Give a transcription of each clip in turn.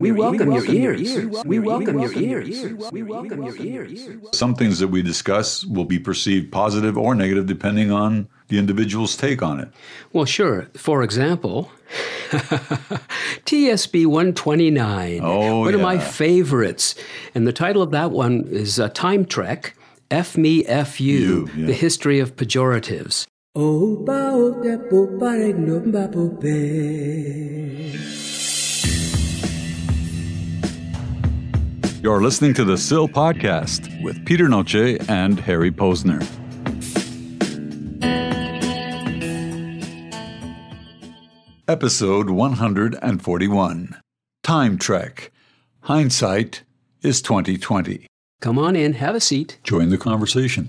We welcome your ears. We welcome your ears. We welcome your ears. Some things that we discuss will be perceived positive or negative depending on the individual's take on it. Well, sure. For example, TSP 129. Oh, one of my favorites. And the title of that one is uh, Time Trek F Me F You, You, yeah. The History of Pejoratives. You're listening to the Sill podcast with Peter Noce and Harry Posner. Episode 141 Time Trek. Hindsight is 2020. Come on in, have a seat. Join the conversation.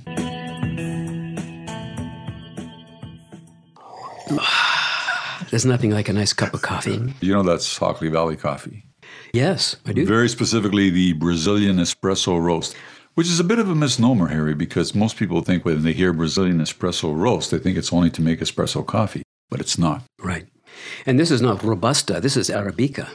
There's nothing like a nice cup of coffee. You know that's Hockley Valley coffee. Yes, I do. Very specifically, the Brazilian espresso roast, which is a bit of a misnomer, Harry, because most people think when they hear Brazilian espresso roast, they think it's only to make espresso coffee, but it's not. Right. And this is not Robusta, this is Arabica.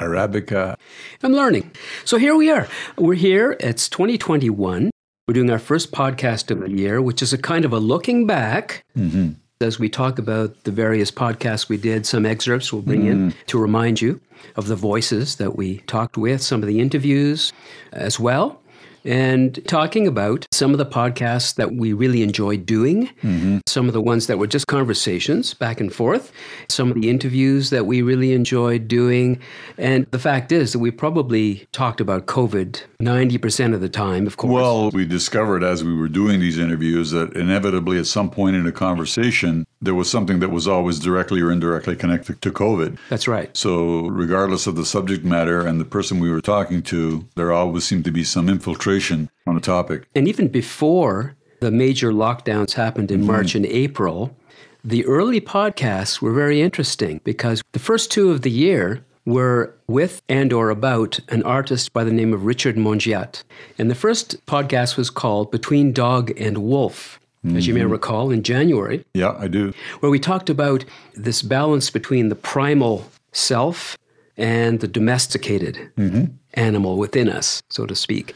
Arabica. I'm learning. So here we are. We're here. It's 2021. We're doing our first podcast of the year, which is a kind of a looking back. Mm-hmm. As we talk about the various podcasts we did, some excerpts we'll bring in mm. to remind you of the voices that we talked with, some of the interviews as well, and talking about some of the podcasts that we really enjoyed doing, mm-hmm. some of the ones that were just conversations back and forth, some of the interviews that we really enjoyed doing. And the fact is that we probably talked about COVID 90% of the time, of course. Well, we discovered as we were doing these interviews that inevitably at some point in a conversation, there was something that was always directly or indirectly connected to COVID. that's right. So, regardless of the subject matter and the person we were talking to, there always seemed to be some infiltration on a topic. And even before the major lockdowns happened in mm-hmm. March and April, the early podcasts were very interesting because the first two of the year were with and or about an artist by the name of Richard Mongiat. And the first podcast was called Between Dog and Wolf, as you may mm-hmm. recall, in January Yeah, I do. where we talked about this balance between the primal self and the domesticated mm-hmm. animal within us, so to speak,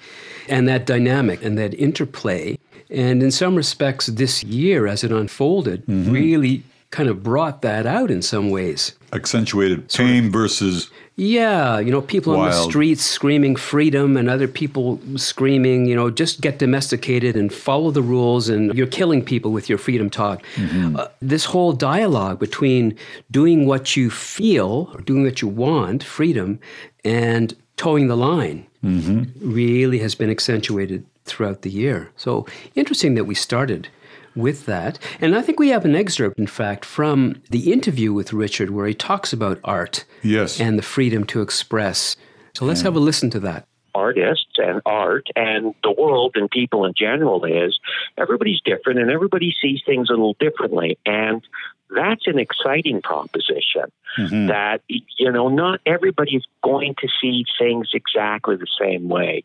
and that dynamic and that interplay. And in some respects, this year, as it unfolded, mm-hmm. really kind of brought that out in some ways. Accentuated pain versus Yeah, you know, people on the streets screaming freedom and other people screaming, you know, just get domesticated and follow the rules and you're killing people with your freedom talk. Uh, this whole dialogue between doing what you feel or doing what you want, freedom, and towing the line really has been accentuated throughout the year. So interesting that we started with that. And I think we have an excerpt, in fact, from the interview with Richard where he talks about art yes. and the freedom to express. So let's have a listen to that. artists and art and the world and people in general is everybody's different and everybody sees things a little differently and that's an exciting proposition mm-hmm. that you know not everybody is going to see things exactly the same way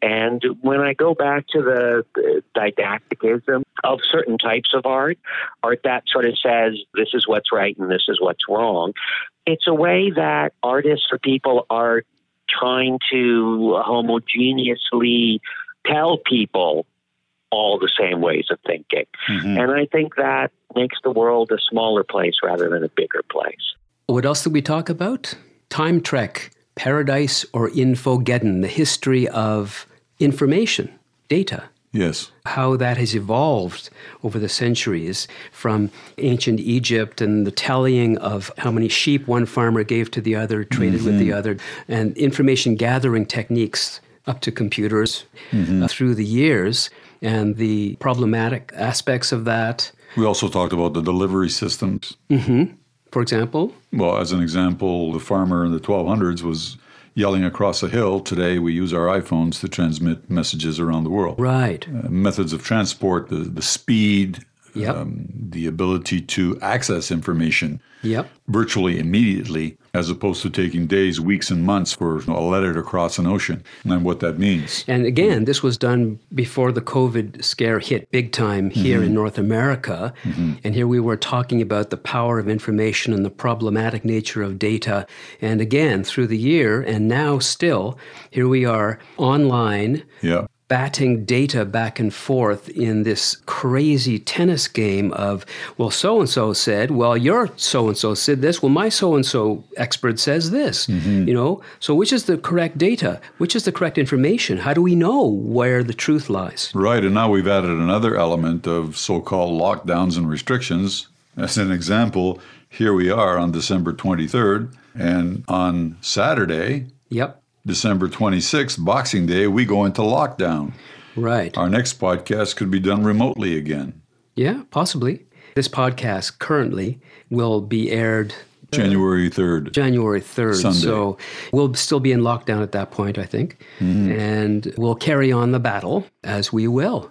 and when I go back to the, the didacticism of certain types of art, art that sort of says this is what's right and this is what's wrong, it's a way that artists or people are trying to homogeneously tell people all the same ways of thinking. Mm-hmm. And I think that makes the world a smaller place rather than a bigger place. What else did we talk about? Time Trek, Paradise or Infogeddon, the history of information, data. Yes. how that has evolved over the centuries from ancient Egypt and the tallying of how many sheep one farmer gave to the other, traded with the mm-hmm. other, and information gathering techniques up to computers mm-hmm. uh, through the years, and the problematic aspects of that. We also talked about the delivery systems. Mm-hmm. For example, Well, as an example, the farmer in the 1200s was yelling across a hill. Today, we use our iPhones to transmit messages around the world. right. Uh, methods of transport, the, the speed, Yep. um, the ability to access information Yep. virtually immediately, as opposed to taking days, weeks, and months for a letter to cross an ocean, and what that means. And again, this was done before the COVID scare hit big time here in North America. And here we were talking about the power of information and the problematic nature of data. And again, through the year, and now still, here we are online. Yeah. Batting data back and forth in this crazy tennis game of, well, so and so said, well, your so and so said this, well, my so and so expert says this. Mm-hmm. You know, so which is the correct data? Which is the correct information? How do we know where the truth lies? Right, and now we've added another element of so called lockdowns and restrictions. As an example, here we are on December 23rd, and on Saturday, Yep, December 26th, Boxing Day, we go into lockdown. right. Our next podcast could be done remotely again. Yeah, possibly. This podcast currently will be aired January 3rd. January 3rd. Sunday. So we'll still be in lockdown at that point, I think. Mm-hmm. And we'll carry on the battle as we will.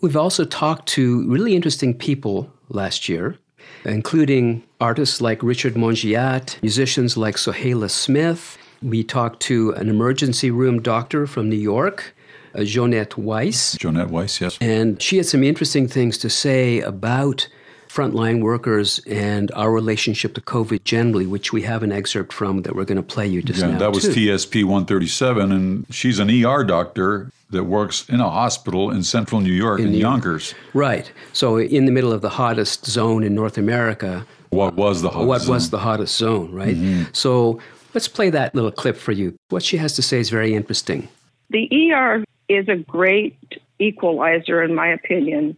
We've also talked to really interesting people last year, including artists like Richard Mongiat, musicians like Sohaila Smith. We talked to an emergency room doctor from New York, uh, Jonette Weiss. Jonette Weiss, yes. And she had some interesting things to say about frontline workers and our relationship to COVID generally, which we have an excerpt from that we're going to play you just Yeah, now. that was too. TSP 137, and she's an ER doctor that works in a hospital in central New York in, Yonkers. Right. So in the middle of the hottest zone in North America, What was the hottest what was zone? the hottest zone, right? Mm-hmm. So let's play that little clip for you. What she has to say is very interesting. the ER is a great equalizer, in my opinion,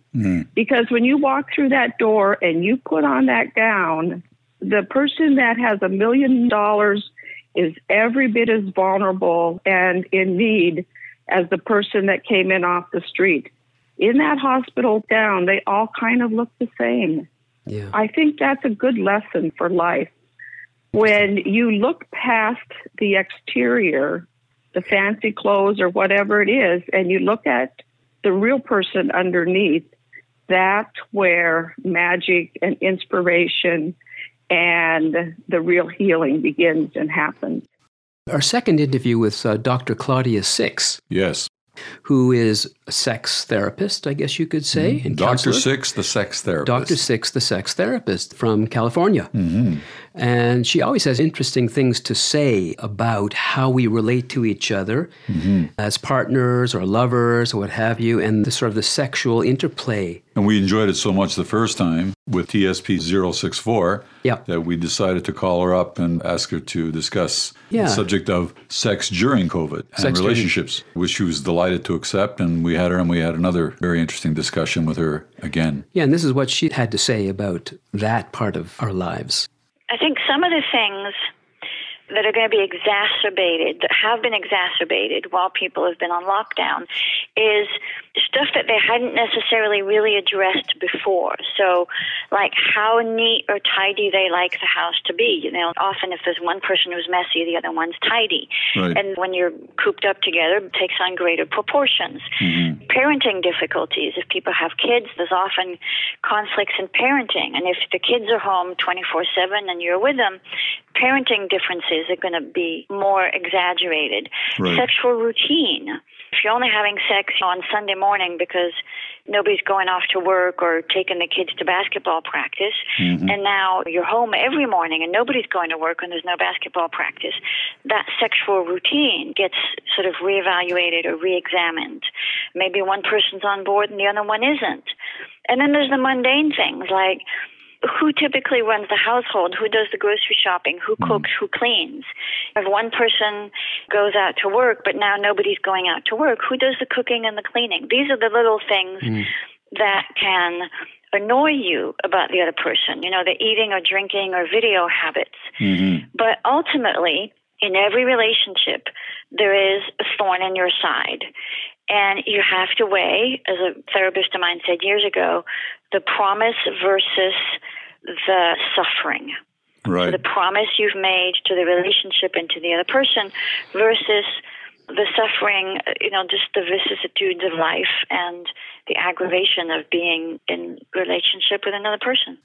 because when you walk through that door and you put on that gown, the person that has a million dollars is every bit as vulnerable and in need as the person that came in off the street. In that hospital gown, they all kind of look the same. Yeah. I think that's a good lesson for life. When you look past the exterior, the fancy clothes or whatever it is, and you look at the real person underneath, that's where magic and inspiration and the real healing begins and happens. Our second interview with uh, Dr. Claudia Six, Yes. who is a sex therapist, I guess you could say, and Dr. counselor. Six, the sex therapist. Dr. Six, the sex therapist from California. Mm-hmm. And she always has interesting things to say about how we relate to each other Mm-hmm. as partners or lovers or what have you, and the sort of the sexual interplay. And we enjoyed it so much the first time with TSP 064 Yeah. that we decided to call her up and ask her to discuss Yeah. the subject of sex during COVID and Sex during- relationships, which she was delighted to accept. And we had her and we had another very interesting discussion with her again. Yeah, and this is what she had to say about that part of our lives. I think some of the things that are going to be exacerbated, that have been exacerbated while people have been on lockdown, is stuff that they hadn't necessarily really addressed before. So, like how neat or tidy they like the house to be. You know, often if there's one person who's messy, the other one's tidy. Right. And when you're cooped up together, it takes on greater proportions. Mm-hmm. Parenting difficulties. If people have kids, there's often conflicts in parenting. And if the kids are home 24 7 and you're with them, parenting differences are going to be more exaggerated. Right. Sexual routine. If you're only having sex on Sunday morning because nobody's going off to work or taking the kids to basketball practice, mm-hmm. and now you're home every morning and nobody's going to work and there's no basketball practice, that sexual routine gets sort of reevaluated or re-examined. Maybe one person's on board and the other one isn't. And then there's the mundane things like who typically runs the household, who does the grocery shopping, who hmm. cooks, who cleans. If one person goes out to work, but now nobody's going out to work, who does the cooking and the cleaning? These are the little things hmm. that can annoy you about the other person, you know, the eating or drinking or video habits. Mm-hmm. But ultimately, in every relationship, there is a thorn in your side. And you have to weigh, as a therapist of mine said years ago, the promise versus the suffering. Right. The promise you've made to the relationship and to the other person versus the suffering, you know, just the vicissitudes of life and the aggravation of being in relationship with another person.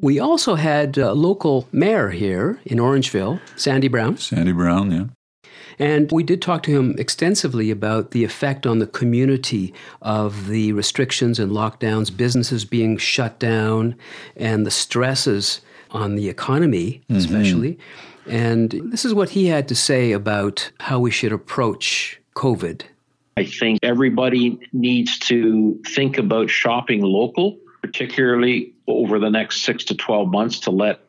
We also had a local mayor here in Orangeville, Sandy Brown. Sandy Brown, yeah. And we did talk to him extensively about the effect on the community of the restrictions and lockdowns, businesses being shut down, and the stresses on the economy, mm-hmm. especially. And this is what he had to say about how we should approach COVID. I think everybody needs to think about shopping local, particularly over the next six to 12 months to let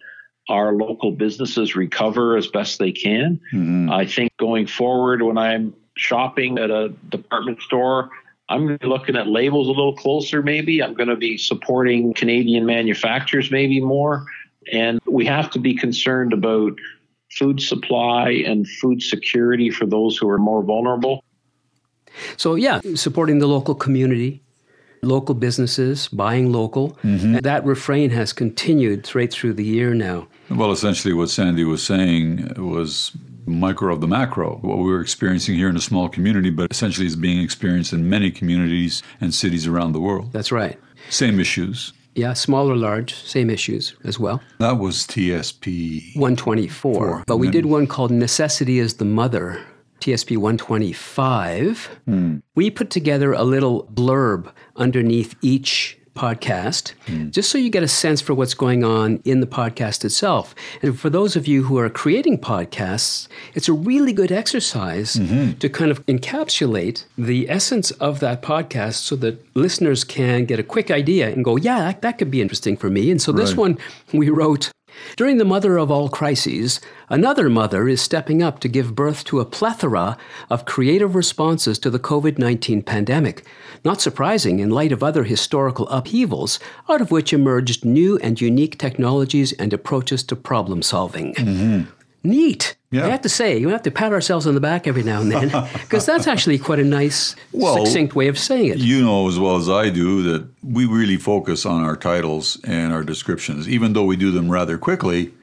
our local businesses recover as best they can. Mm-hmm. I think going forward, when I'm shopping at a department store, I'm going to be looking at labels a little closer, maybe. I'm going to be supporting Canadian manufacturers, maybe more. And we have to be concerned about food supply and food security for those who are more vulnerable. So, yeah, supporting the local community, local businesses, buying local. Mm-hmm. That refrain has continued right through the year now. Well, essentially, what Sandy was saying was micro of the macro, what we were experiencing here in a small community, but essentially is being experienced in many communities and cities around the world. That's right. Same issues. Yeah, small or large, same issues as well. That was TSP 124. Four. But we did one called Necessity is the Mother, TSP 125. Hmm. We put together a little blurb underneath each podcast, mm. just so you get a sense for what's going on in the podcast itself. And for those of you who are creating podcasts, it's a really good exercise mm-hmm. to kind of encapsulate the essence of that podcast so that listeners can get a quick idea and go, yeah, that, that could be interesting for me. And so right. this one we wrote during the mother of all crises, another mother is stepping up to give birth to a plethora of creative responses to the COVID 19 pandemic. Not surprising in light of other historical upheavals, out of which emerged new and unique technologies and approaches to problem solving. Mm-hmm. Neat. Yeah. I have to say, you have to pat ourselves on the back every now and then, because that's actually quite a nice, well, succinct way of saying it. You know as well as I do that we really focus on our titles and our descriptions. Even though we do them rather quickly,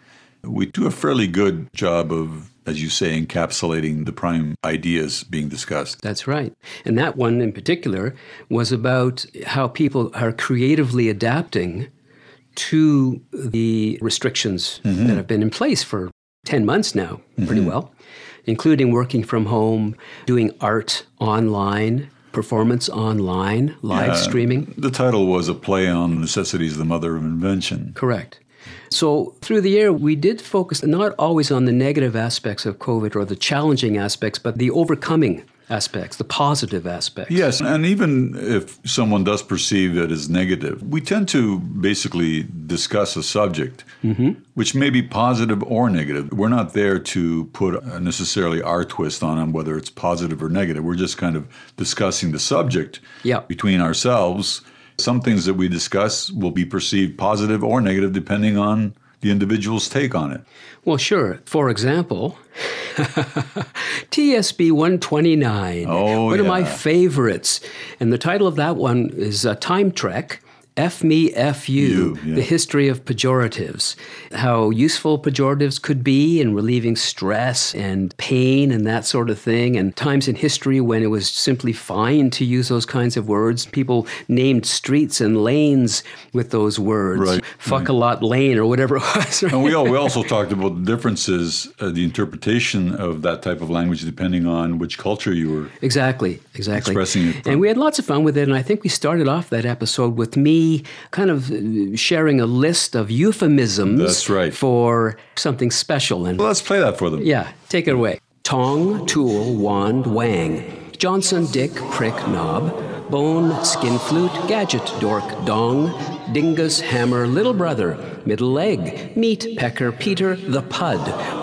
we do a fairly good job of, as you say, encapsulating the prime ideas being discussed. That's right. And that one in particular was about how people are creatively adapting to the restrictions mm-hmm. that have been in place for 10 months now, pretty mm-hmm. well, including working from home, doing art online, performance online, live yeah, streaming. The title was a play on necessities, the mother of invention. Correct. So, through the year, we did focus not always on the negative aspects of COVID or the challenging aspects, but the overcoming aspects, the positive aspects. Yes, and even if someone does perceive it as negative, we tend to basically discuss a subject mm-hmm. which may be positive or negative. We're not there to put necessarily our twist on them, whether it's positive or negative. We're just kind of discussing the subject yeah. between ourselves. Some things that we discuss will be perceived positive or negative depending on the individual's take on it. Well, sure. For example, TSP 129, oh, one yeah. One of my favorites. And the title of that one is uh, Time Trek. F me, F you, you yeah. the history of pejoratives, how useful pejoratives could be in relieving stress and pain and that sort of thing, and times in history when it was simply fine to use those kinds of words. People named streets and lanes with those words, right, fuck right. a lot lane or whatever it was. Right? And we, all, we also talked about the differences, uh, the interpretation of that type of language depending on which culture you were exactly, exactly expressing it. From. And we had lots of fun with it, and I think we started off that episode with me kind of uh, sharing a list of euphemisms That's right. for something special. And well, let's play that for them. Yeah, take it away. Tong, tool, wand, wang. Johnson, dick, prick, knob. Bone, skin flute, gadget, dork, dong. Dingus, hammer, little brother. Middle leg. Meat, pecker, Peter, the pud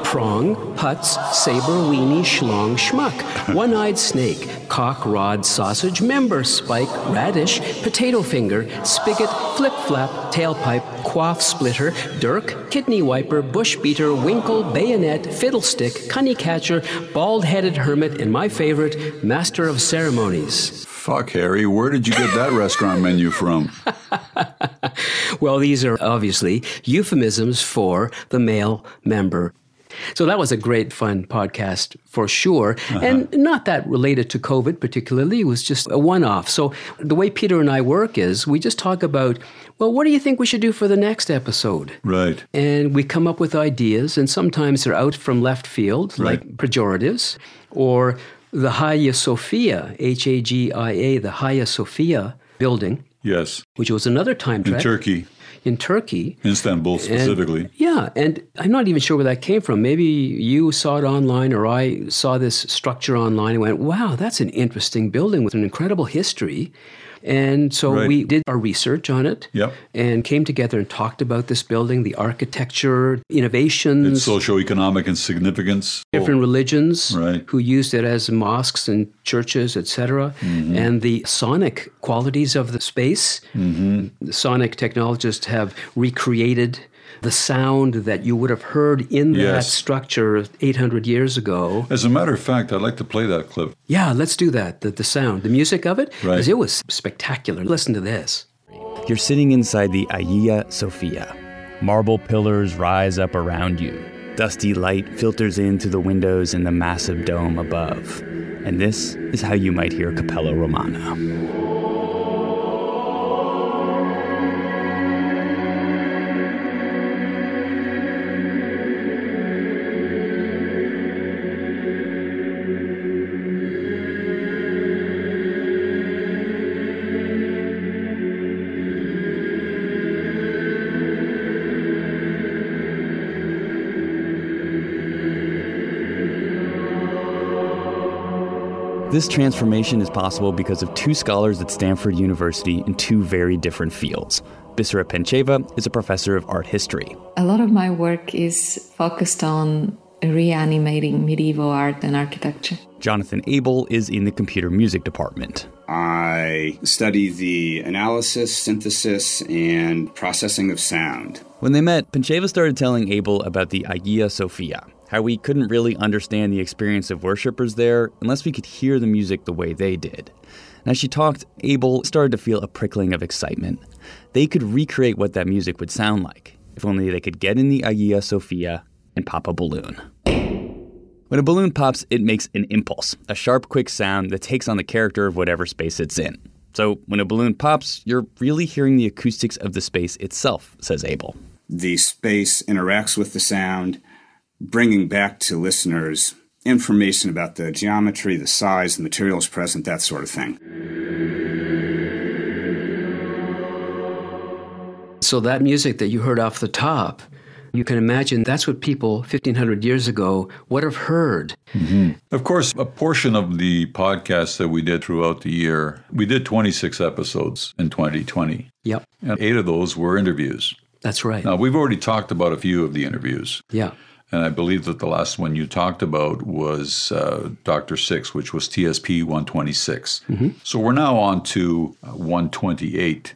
prong, putz, saber, weenie, schlong, schmuck, one eyed snake, cock, rod, sausage, member, spike, radish, potato finger, spigot, flip flap, tailpipe, quaff splitter, dirk, kidney wiper, bush beater, winkle, bayonet, fiddlestick, cunny catcher, bald headed hermit, and my favorite, master of ceremonies. Fuck, Harry, where did you get that restaurant menu from? well, these are obviously euphemisms for the male member So that was a great fun podcast for sure. Uh-huh. And not that related to COVID particularly. It was just a one off. So the way Peter and I work is we just talk about, well, what do you think we should do for the next episode? Right. And we come up with ideas, and sometimes they're out from left field, right. like pejoratives, or the Hagia Sophia, H A G I A, the Hagia Sophia building. Yes. Which was another time trek. In Turkey in Turkey. Istanbul specifically. And, yeah, and I'm not even sure where that came from. Maybe you saw it online or I saw this structure online and went, wow, that's an interesting building with an incredible history. And so right. we did our research on it yep. and came together and talked about this building, the architecture, innovations. Its socioeconomic and significance. Different religions right. who used it as mosques and churches, etc. Mm-hmm. And the sonic qualities of the space. Mm-hmm. The sonic technologists have recreated the sound that you would have heard in yes. that structure 800 years ago. As a matter of fact, I'd like to play that clip. Yeah, let's do that. The, the sound, the music of it, because right. it was spectacular. Listen to this. You're sitting inside the Hagia Sophia. Marble pillars rise up around you. Dusty light filters in through the windows in the massive dome above. And this is how you might hear Cappella Romana. This transformation is possible because of two scholars at Stanford University in two very different fields. Bissera Pentcheva is a professor of art history. A lot of my work is focused on reanimating medieval art and architecture. Jonathan Abel is in the computer music department. I study the analysis, synthesis, and processing of sound. When they met, Pencheva started telling Abel about the Hagia Sophia, how we couldn't really understand the experience of worshippers there unless we could hear the music the way they did. And as she talked, Abel started to feel a prickling of excitement. They could recreate what that music would sound like, if only they could get in the Hagia Sophia and pop a balloon. When a balloon pops, it makes an impulse, a sharp, quick sound that takes on the character of whatever space it's in. So when a balloon pops, you're really hearing the acoustics of the space itself, says Abel. The space interacts with the sound, bringing back to listeners information about the geometry, the size, the materials present, that sort of thing. So, that music that you heard off the top, you can imagine that's what people 1500 years ago would have heard. Mm-hmm. Of course, a portion of the podcast that we did throughout the year, we did 26 episodes in 2020. Yep. And eight of those were interviews. That's right. Now, we've already talked about a few of the interviews. Yeah. And I believe that the last one you talked about was uh, Dr. Six, which was TSP 126. Mm-hmm. So we're now on to uh, 128,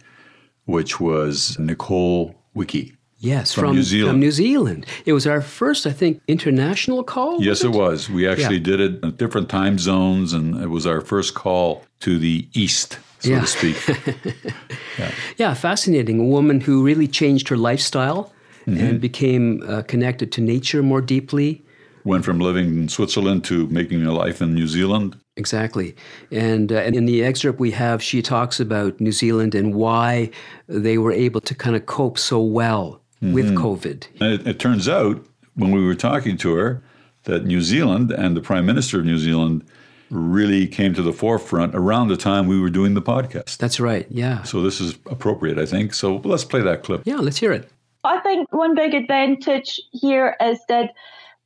which was Nicole Wiki. Yes, from, from, New Zealand. From New Zealand. It was our first, I think, international call. Yes, it? it? was. We actually yeah. did it in different time zones, and it was our first call to the east, so yeah. to speak. yeah. yeah, fascinating. A woman who really changed her lifestyle mm-hmm. and became uh, connected to nature more deeply. Went from living in Switzerland to making a life in New Zealand. Exactly. And, uh, and in the excerpt we have, she talks about New Zealand and why they were able to kind of cope so well mm-hmm. with COVID. It, it turns out, when we were talking to her, that New Zealand and the Prime Minister of New Zealand really came to the forefront around the time we were doing the podcast. That's right, yeah. So this is appropriate, I think. So let's play that clip. Yeah, let's hear it. I think one big advantage here is that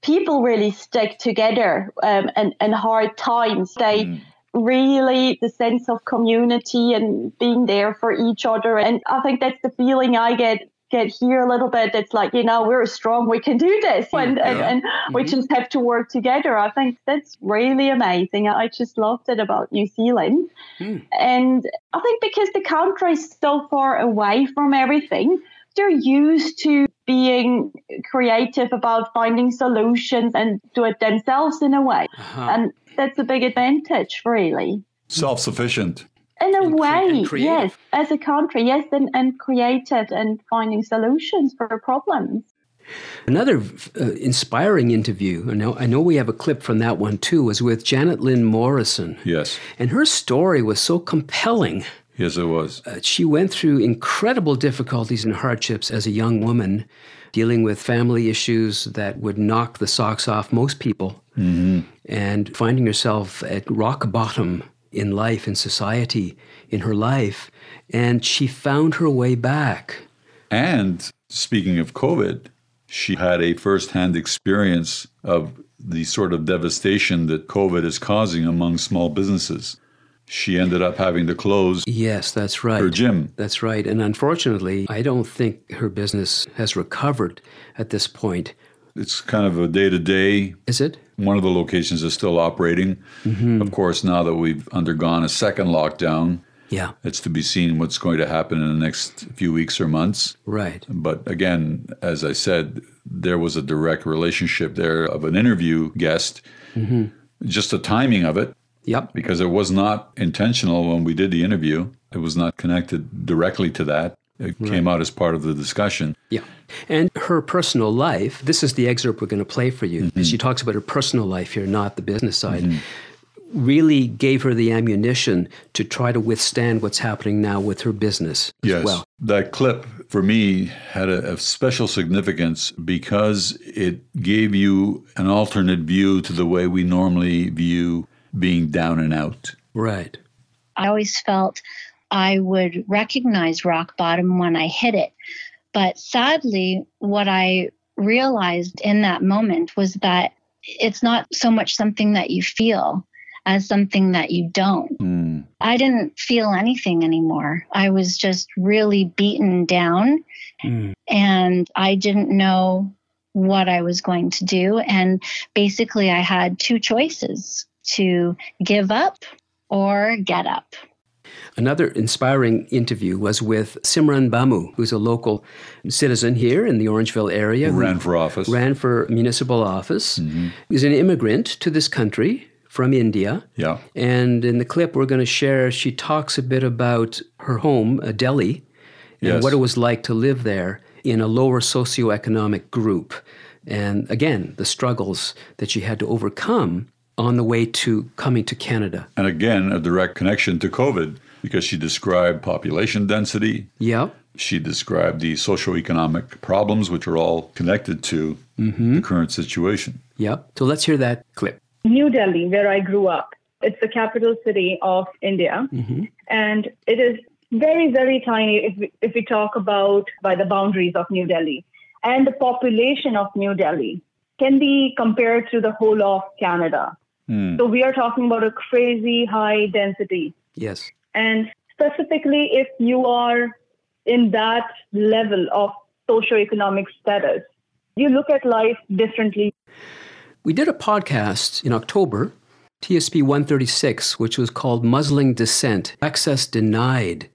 people really stick together um, in, in hard times. They mm. really, the sense of community and being there for each other. And I think that's the feeling I get get here a little bit. It's like, you know, we're strong, we can do this, and, yeah. and, and mm-hmm. we just have to work together. I think that's really amazing. I just loved it about New Zealand. Mm. And I think because the country is so far away from everything, they're used to being creative about finding solutions and do it themselves in a way. Uh-huh. And that's a big advantage, really. Self sufficient. In a and way, cre- yes, as a country, yes, and, and creative and finding solutions for problems. Another uh, inspiring interview, I know, I know we have a clip from that one too, was with Janet Lynn Morrison. Yes. And her story was so compelling. Yes, it was. Uh, she went through incredible difficulties and hardships as a young woman, dealing with family issues that would knock the socks off most people, mm-hmm. and finding herself at rock bottom in life, in society, in her life. And she found her way back. And speaking of COVID, she had a firsthand experience of the sort of devastation that COVID is causing among small businesses. She ended up having to close. Yes, that's right. Her gym. That's right. And unfortunately, I don't think her business has recovered at this point. It's kind of a day to day. Is it? One of the locations is still operating. Mm-hmm. Of course, now that we've undergone a second lockdown, yeah. It's to be seen what's going to happen in the next few weeks or months. Right. But again, as I said, there was a direct relationship there of an interview guest, mm-hmm. just the timing of it. Yep. Because it was not intentional when we did the interview, it was not connected directly to that. It right. came out as part of the discussion. Yeah. And her personal life, this is the excerpt we're going to play for you. Mm-hmm. She talks about her personal life here, not the business side. Mm-hmm really gave her the ammunition to try to withstand what's happening now with her business yes. well. That clip for me had a, a, special significance because it gave you an alternate view to the way we normally view being down and out. Right. I always felt I would recognize rock bottom when I hit it. But sadly, what I realized in that moment was that it's not so much something that you feel as something that you don't. Mm. I didn't feel anything anymore. I was just really beaten down mm. and I didn't know what I was going to do. And basically, I had two choices to give up or get up. Another inspiring interview was with Simran Bamu, who's a local citizen here in the Orangeville area. Who ran for office. Ran for municipal office. Mm-hmm. He's an immigrant to this country from India. Yeah. And in the clip we're going to share, she talks a bit about her home, uh, Delhi, and yes. what it was like to live there in a lower socioeconomic group. And again, the struggles that she had to overcome on the way to coming to Canada. And again, a direct connection to COVID because she described population density. Yep. She described the socioeconomic problems, which are all connected to mm-hmm. the current situation. Yep. So let's hear that clip. New Delhi, where I grew up. It's the capital city of India. Mm-hmm. And it is very, very tiny if we, if we talk about by the boundaries of New Delhi. And the population of New Delhi can be compared to the whole of Canada. Mm. So we are talking about a crazy high density. Yes. And specifically, if you are in that level of socioeconomic status, you look at life differently. We did a podcast in October, TSP 136, which was called Muzzling Dissent Access Denied,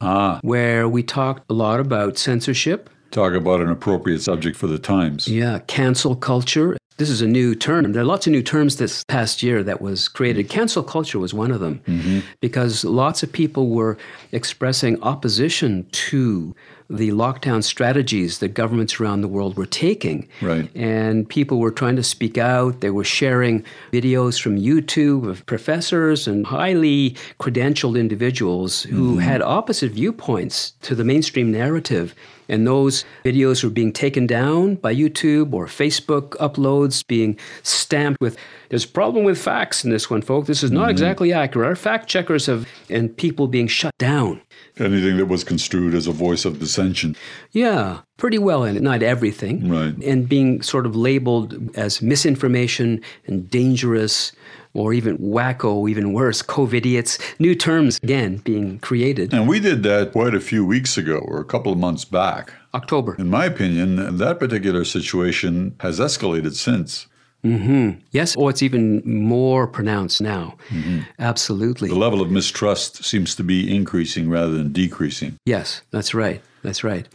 ah. where we talked a lot about censorship. Talk about an appropriate subject for the times. Yeah, cancel culture. This is a new term. There are lots of new terms this past year that was created. Cancel culture was one of them mm-hmm. because lots of people were expressing opposition to the lockdown strategies that governments around the world were taking. Right. And people were trying to speak out. They were sharing videos from YouTube of professors and highly credentialed individuals who Mm-hmm. had opposite viewpoints to the mainstream narrative. And those videos were being taken down by YouTube or Facebook uploads, being stamped with, there's a problem with facts in this one, folks. This is not Mm-hmm. exactly accurate. Our fact checkers have, and people being shut down. Anything that was construed as a voice of dissension. Yeah, pretty well in it, not everything. Right. And being sort of labeled as misinformation and dangerous or even wacko, even worse, COVIDiots, new terms again being created. And we did that quite a few weeks ago or a couple of months back. October. In my opinion, that particular situation has escalated since. Mm-hmm. Yes, or it's even more pronounced now. Mm-hmm. Absolutely. The level of mistrust seems to be increasing rather than decreasing. Yes, that's right. That's right.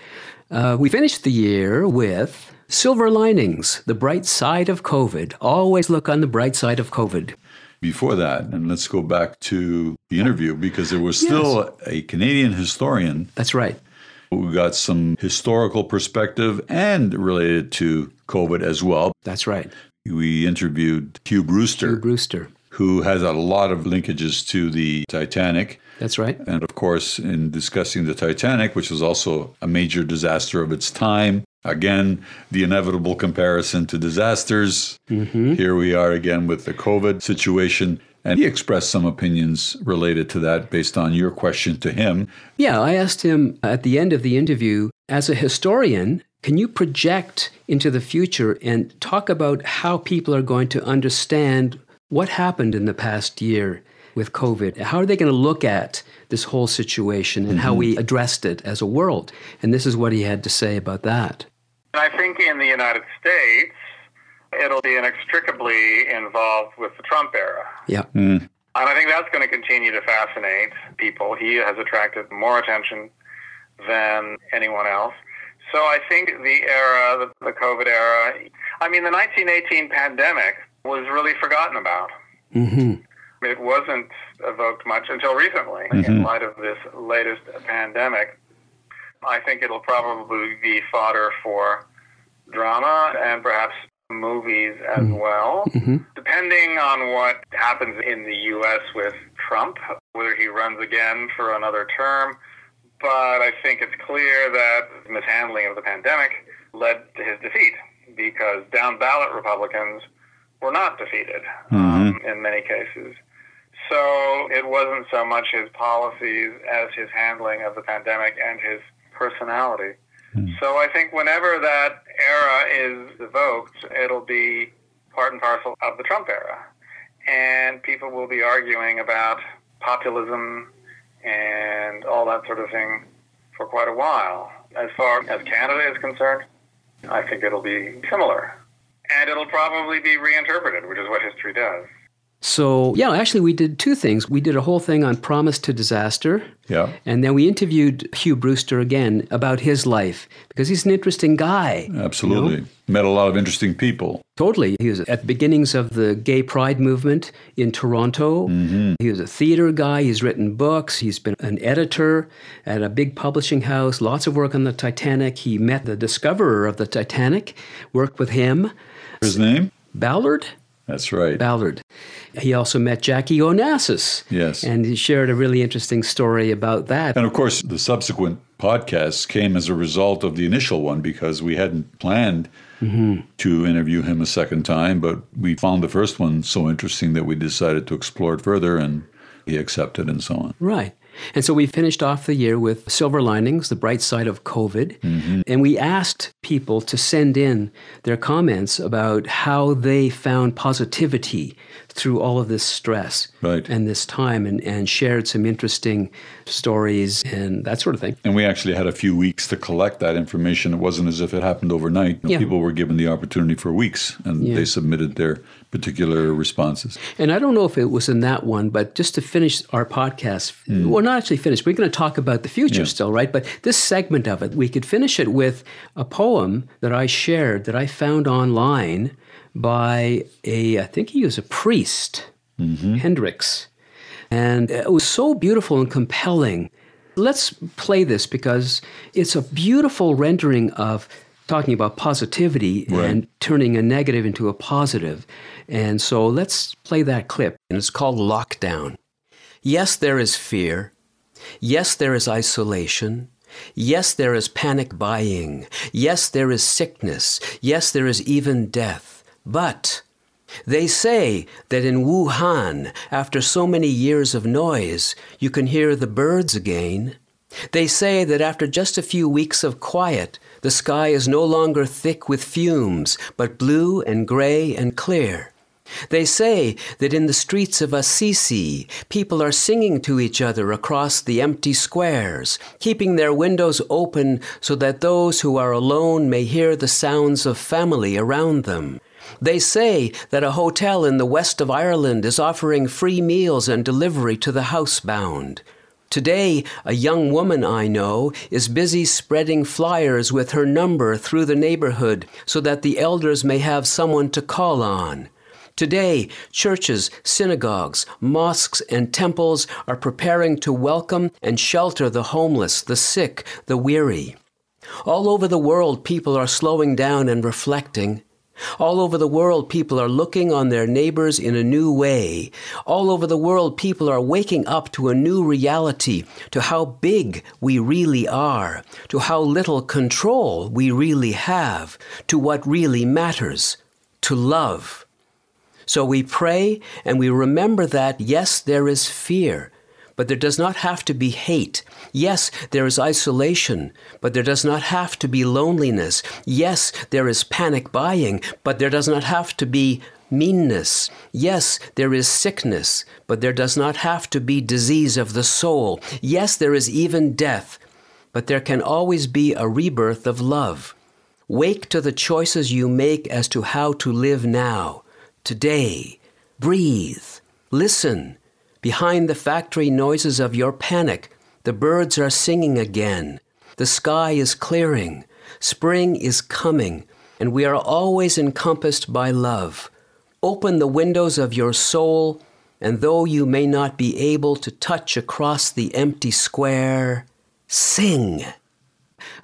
Uh, we finished the year with silver linings, the bright side of COVID. Always look on the bright side of COVID. Before that, and let's go back to the interview because there was still Yes. a Canadian historian That's right. We got some historical perspective and related to COVID as well. That's right. We interviewed Hugh Brewster. Hugh Brewster. Who has a lot of linkages to the Titanic. That's right. And of course, in discussing the Titanic, which was also a major disaster of its time, again, the inevitable comparison to disasters. Mm-hmm. Here we are again with the COVID situation. And he expressed some opinions related to that based on your question to him. Yeah, I asked him at the end of the interview as a historian, can you project into the future and talk about how people are going to understand what happened in the past year with COVID? How are they going to look at this whole situation and mm-hmm. how we addressed it as a world? And this is what he had to say about that. I think in the United States, it'll be inextricably involved with the Trump era. Yeah. Mm. And I think that's going to continue to fascinate people. He has attracted more attention than anyone else. So I think the era, the, the COVID era, I mean, the 1918 pandemic was really forgotten about. Mm-hmm. It wasn't evoked much until recently mm-hmm. in light of this latest pandemic. I think it'll probably be fodder for drama and perhaps movies as mm-hmm. well. Mm-hmm. Depending on what happens in the U.S. with Trump, whether he runs again for another term. But I think it's clear that mishandling of the pandemic led to his defeat because down ballot Republicans were not defeated mm-hmm. um, in many cases. So it wasn't so much his policies as his handling of the pandemic and his personality. Mm. So I think whenever that era is evoked, it'll be part and parcel of the Trump era. And people will be arguing about populism and all that sort of thing for quite a while. As far as Canada is concerned, I think it'll be similar. And it'll probably be reinterpreted, which is what history does. So, yeah, actually, we did two things. We did a whole thing on Promise to Disaster. Yeah. And then we interviewed Hugh Brewster again about his life because he's an interesting guy. Absolutely. You know? Met a lot of interesting people. Totally. He was at the beginnings of the gay pride movement in Toronto. Mm-hmm. He was a theater guy. He's written books. He's been an editor at a big publishing house, lots of work on the Titanic. He met the discoverer of the Titanic, worked with him. His name? Ballard. That's right. Ballard. He also met Jackie Onassis. Yes. And he shared a really interesting story about that. And of course, the subsequent podcasts came as a result of the initial one because we hadn't planned mm-hmm. to interview him a second time, but we found the first one so interesting that we decided to explore it further and he accepted and so on. Right. And so we finished off the year with Silver Linings, the bright side of COVID. Mm-hmm. And we asked people to send in their comments about how they found positivity through all of this stress right. and this time and, and shared some interesting stories and that sort of thing. And we actually had a few weeks to collect that information. It wasn't as if it happened overnight. Yeah. People were given the opportunity for weeks and Yeah. they submitted their particular responses. And I don't know if it was in that one, but just to finish our podcast, hmm. well, not actually finish, we're going to talk about the future Yeah. still, right? But this segment of it, we could finish it with a poem that I shared that I found online by a, I think he was a priest, mm-hmm. Hendrix, And it was so beautiful and compelling. Let's play this because it's a beautiful rendering of talking about positivity Right. and turning a negative into a positive. And so let's play that clip. And it's called Lockdown. Yes, there is fear. Yes, there is isolation. Yes, there is panic buying. Yes, there is sickness. Yes, there is even death. But they say that in Wuhan, after so many years of noise, you can hear the birds again. They say that after just a few weeks of quiet, the sky is no longer thick with fumes, but blue and gray and clear. They say that in the streets of Assisi, people are singing to each other across the empty squares, keeping their windows open so that those who are alone may hear the sounds of family around them. They say that a hotel in the west of Ireland is offering free meals and delivery to the housebound. Today, a young woman I know is busy spreading flyers with her number through the neighborhood so that the elders may have someone to call on. Today, churches, synagogues, mosques, and temples are preparing to welcome and shelter the homeless, the sick, the weary. All over the world, people are slowing down and reflecting. All over the world, people are looking on their neighbors in a new way. All over the world, people are waking up to a new reality, to how big we really are, to how little control we really have, to what really matters, to love. So we pray and we remember that, yes, there is fear, but there does not have to be hate. Yes, there is isolation, but there does not have to be loneliness. Yes, there is panic buying, but there does not have to be meanness. Yes, there is sickness, but there does not have to be disease of the soul. Yes, there is even death, but there can always be a rebirth of love. Wake to the choices you make as to how to live now today. Breathe. Listen. Behind the factory noises of your panic, the birds are singing again. The sky is clearing. Spring is coming, and we are always encompassed by love. Open the windows of your soul, and though you may not be able to touch across the empty square, sing.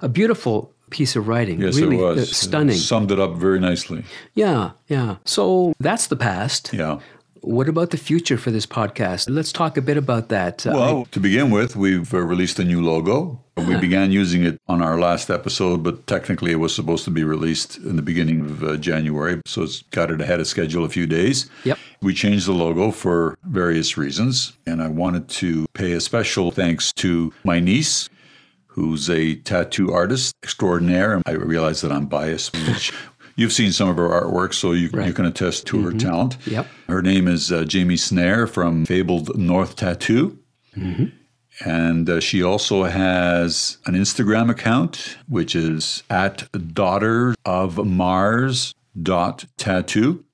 A beautiful piece of writing. Yes, really it was. uh, stunning. It summed it up very nicely. Yeah, yeah. So that's the past. Yeah. What about the future for this podcast? Let's talk a bit about that. Uh, Well, to begin with, we've uh, released a new logo. We began using it on our last episode, but technically it was supposed to be released in the beginning of uh, January. So it's got it ahead of schedule a few days. Yep. We changed the logo for various reasons. And I wanted to pay a special thanks to my niece, who's a tattoo artist extraordinaire. And I realize that I'm biased. which You've seen some of her artwork, so you, you can attest to her talent. Yep. Her name is uh, Jamie Snare from Fabled North Tattoo. And uh, she also has an Instagram account, which is at daughter of Mars dot tattoo.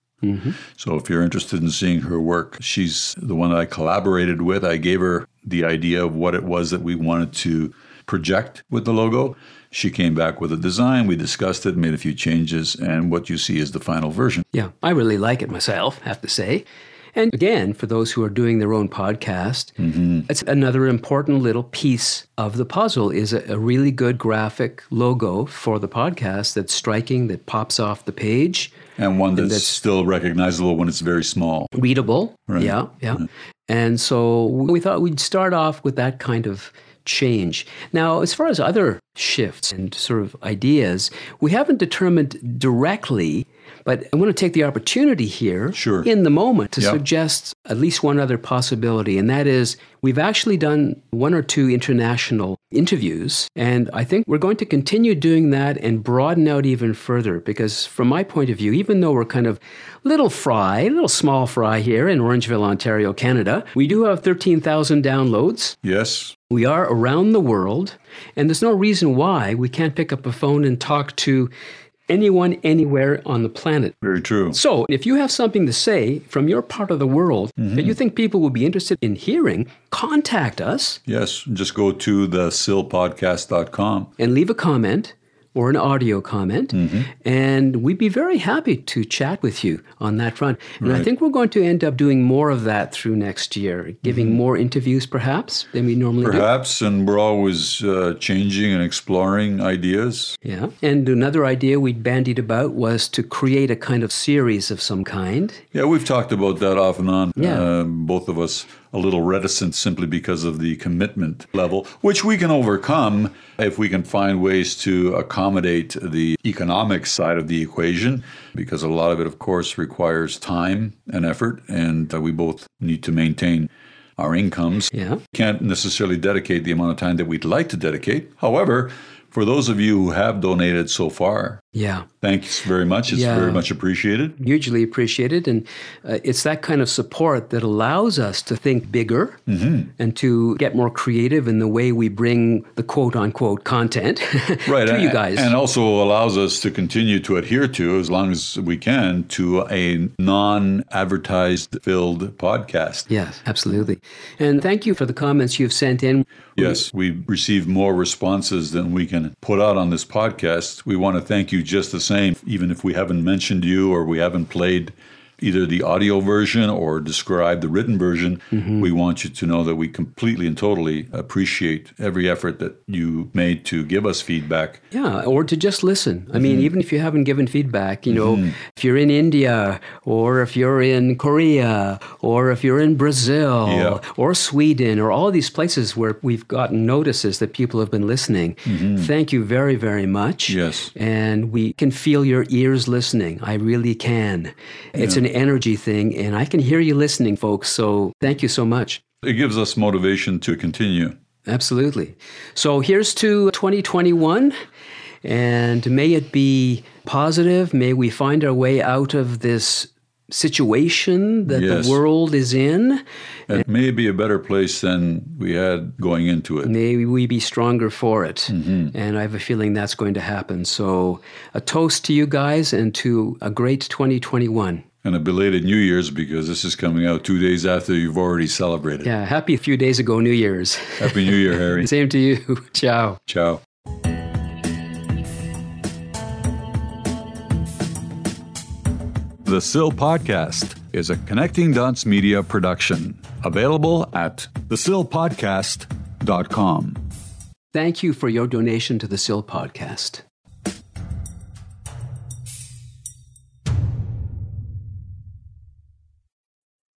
So if you're interested in seeing her work, she's the one that I collaborated with. I gave her the idea of what it was that we wanted to project with the logo. She came back with a design. We discussed it, made a few changes, and what you see is the final version. Yeah, I really like it myself, have to say. And again, for those who are doing their own podcast, mm-hmm. it's another important little piece of the puzzle is a, a really good graphic logo for the podcast that's striking, that pops off the page, And one that's, that's- still recognizable when it's very small. readable. Right. Yeah, yeah. And so we thought we'd start off with that kind of change. Now, as far as other shifts and sort of ideas, we haven't determined directly, but I want to take the opportunity here Sure. in the moment to Yeah. suggest at least one other possibility, and that is we've actually done one or two international interviews, and I think we're going to continue doing that and broaden out even further because, from my point of view, even though we're kind of little fry, little small fry here in Orangeville, Ontario, Canada, we do have 13,000 downloads. Yes. We are around the world, and there's no reason why we can't pick up a phone and talk to anyone anywhere on the planet. Very true. So, if you have something to say from your part of the world that mm-hmm. you think people would be interested in hearing, contact us Yes. Just go to the sillpodcast.com. and leave a comment or an audio comment, and we'd be very happy to chat with you on that front. And I think we're going to end up doing more of that through next year, giving more interviews perhaps than we normally do. Perhaps, and we're always uh, changing and exploring ideas. Yeah. And another idea we bandied about was to create a kind of series of some kind. Yeah, we've talked about that off and on. Yeah. Uh, both of us a little reticent simply because of the commitment level, which we can overcome if we can find ways to accommodate the economic side of the equation, because a lot of it, of course, requires time and effort, and uh, we both need to maintain our incomes. Yeah. Can't necessarily dedicate the amount of time that we'd like to dedicate. However, for those of you who have donated so far, Yeah. thanks very much. It's Yeah. very much appreciated. Hugely appreciated. And uh, it's that kind of support that allows us to think bigger and to get more creative in the way we bring the quote unquote content right to and, you guys. and also allows us to continue to adhere to as long as we can to a non-advertised filled podcast yes, absolutely. And thank you for the comments you've sent in. yes we receive more responses than we can put out on this podcast we want to thank you just the same even if we haven't mentioned you or we haven't played either the audio version or describe the written version, Mm-hmm. we want you to know that we completely and totally appreciate every effort that you made to give us feedback. Yeah, or to just listen. I mean, mm-hmm. even if you haven't given feedback, you know, mm-hmm. if you're in India or if you're in Korea or if you're in Brazil Yeah. or Sweden or all these places where we've gotten notices that people have been listening, mm-hmm. thank you very, very much. Yes. And we can feel your ears listening. I really can. It's an energy thing, and I can hear you listening, folks. So thank you so much. It gives us motivation to continue. Absolutely. So here's to 2021, and may it be positive. May we find our way out of this situation that Yes. the world is in. It may be a better place than we had going into it. May we be stronger for it. Mm-hmm. And I have a feeling that's going to happen. So, a toast to you guys and to a great 2021. And a belated New Year's because this is coming out two days after you've already celebrated. Yeah, happy a few days ago, New Year's. Happy New Year, Harry. Same to you. Ciao. Ciao. The Sill Podcast is a Connecting Dots Media production, available at thesillpodcast.com. Thank you for your donation to the Sill podcast.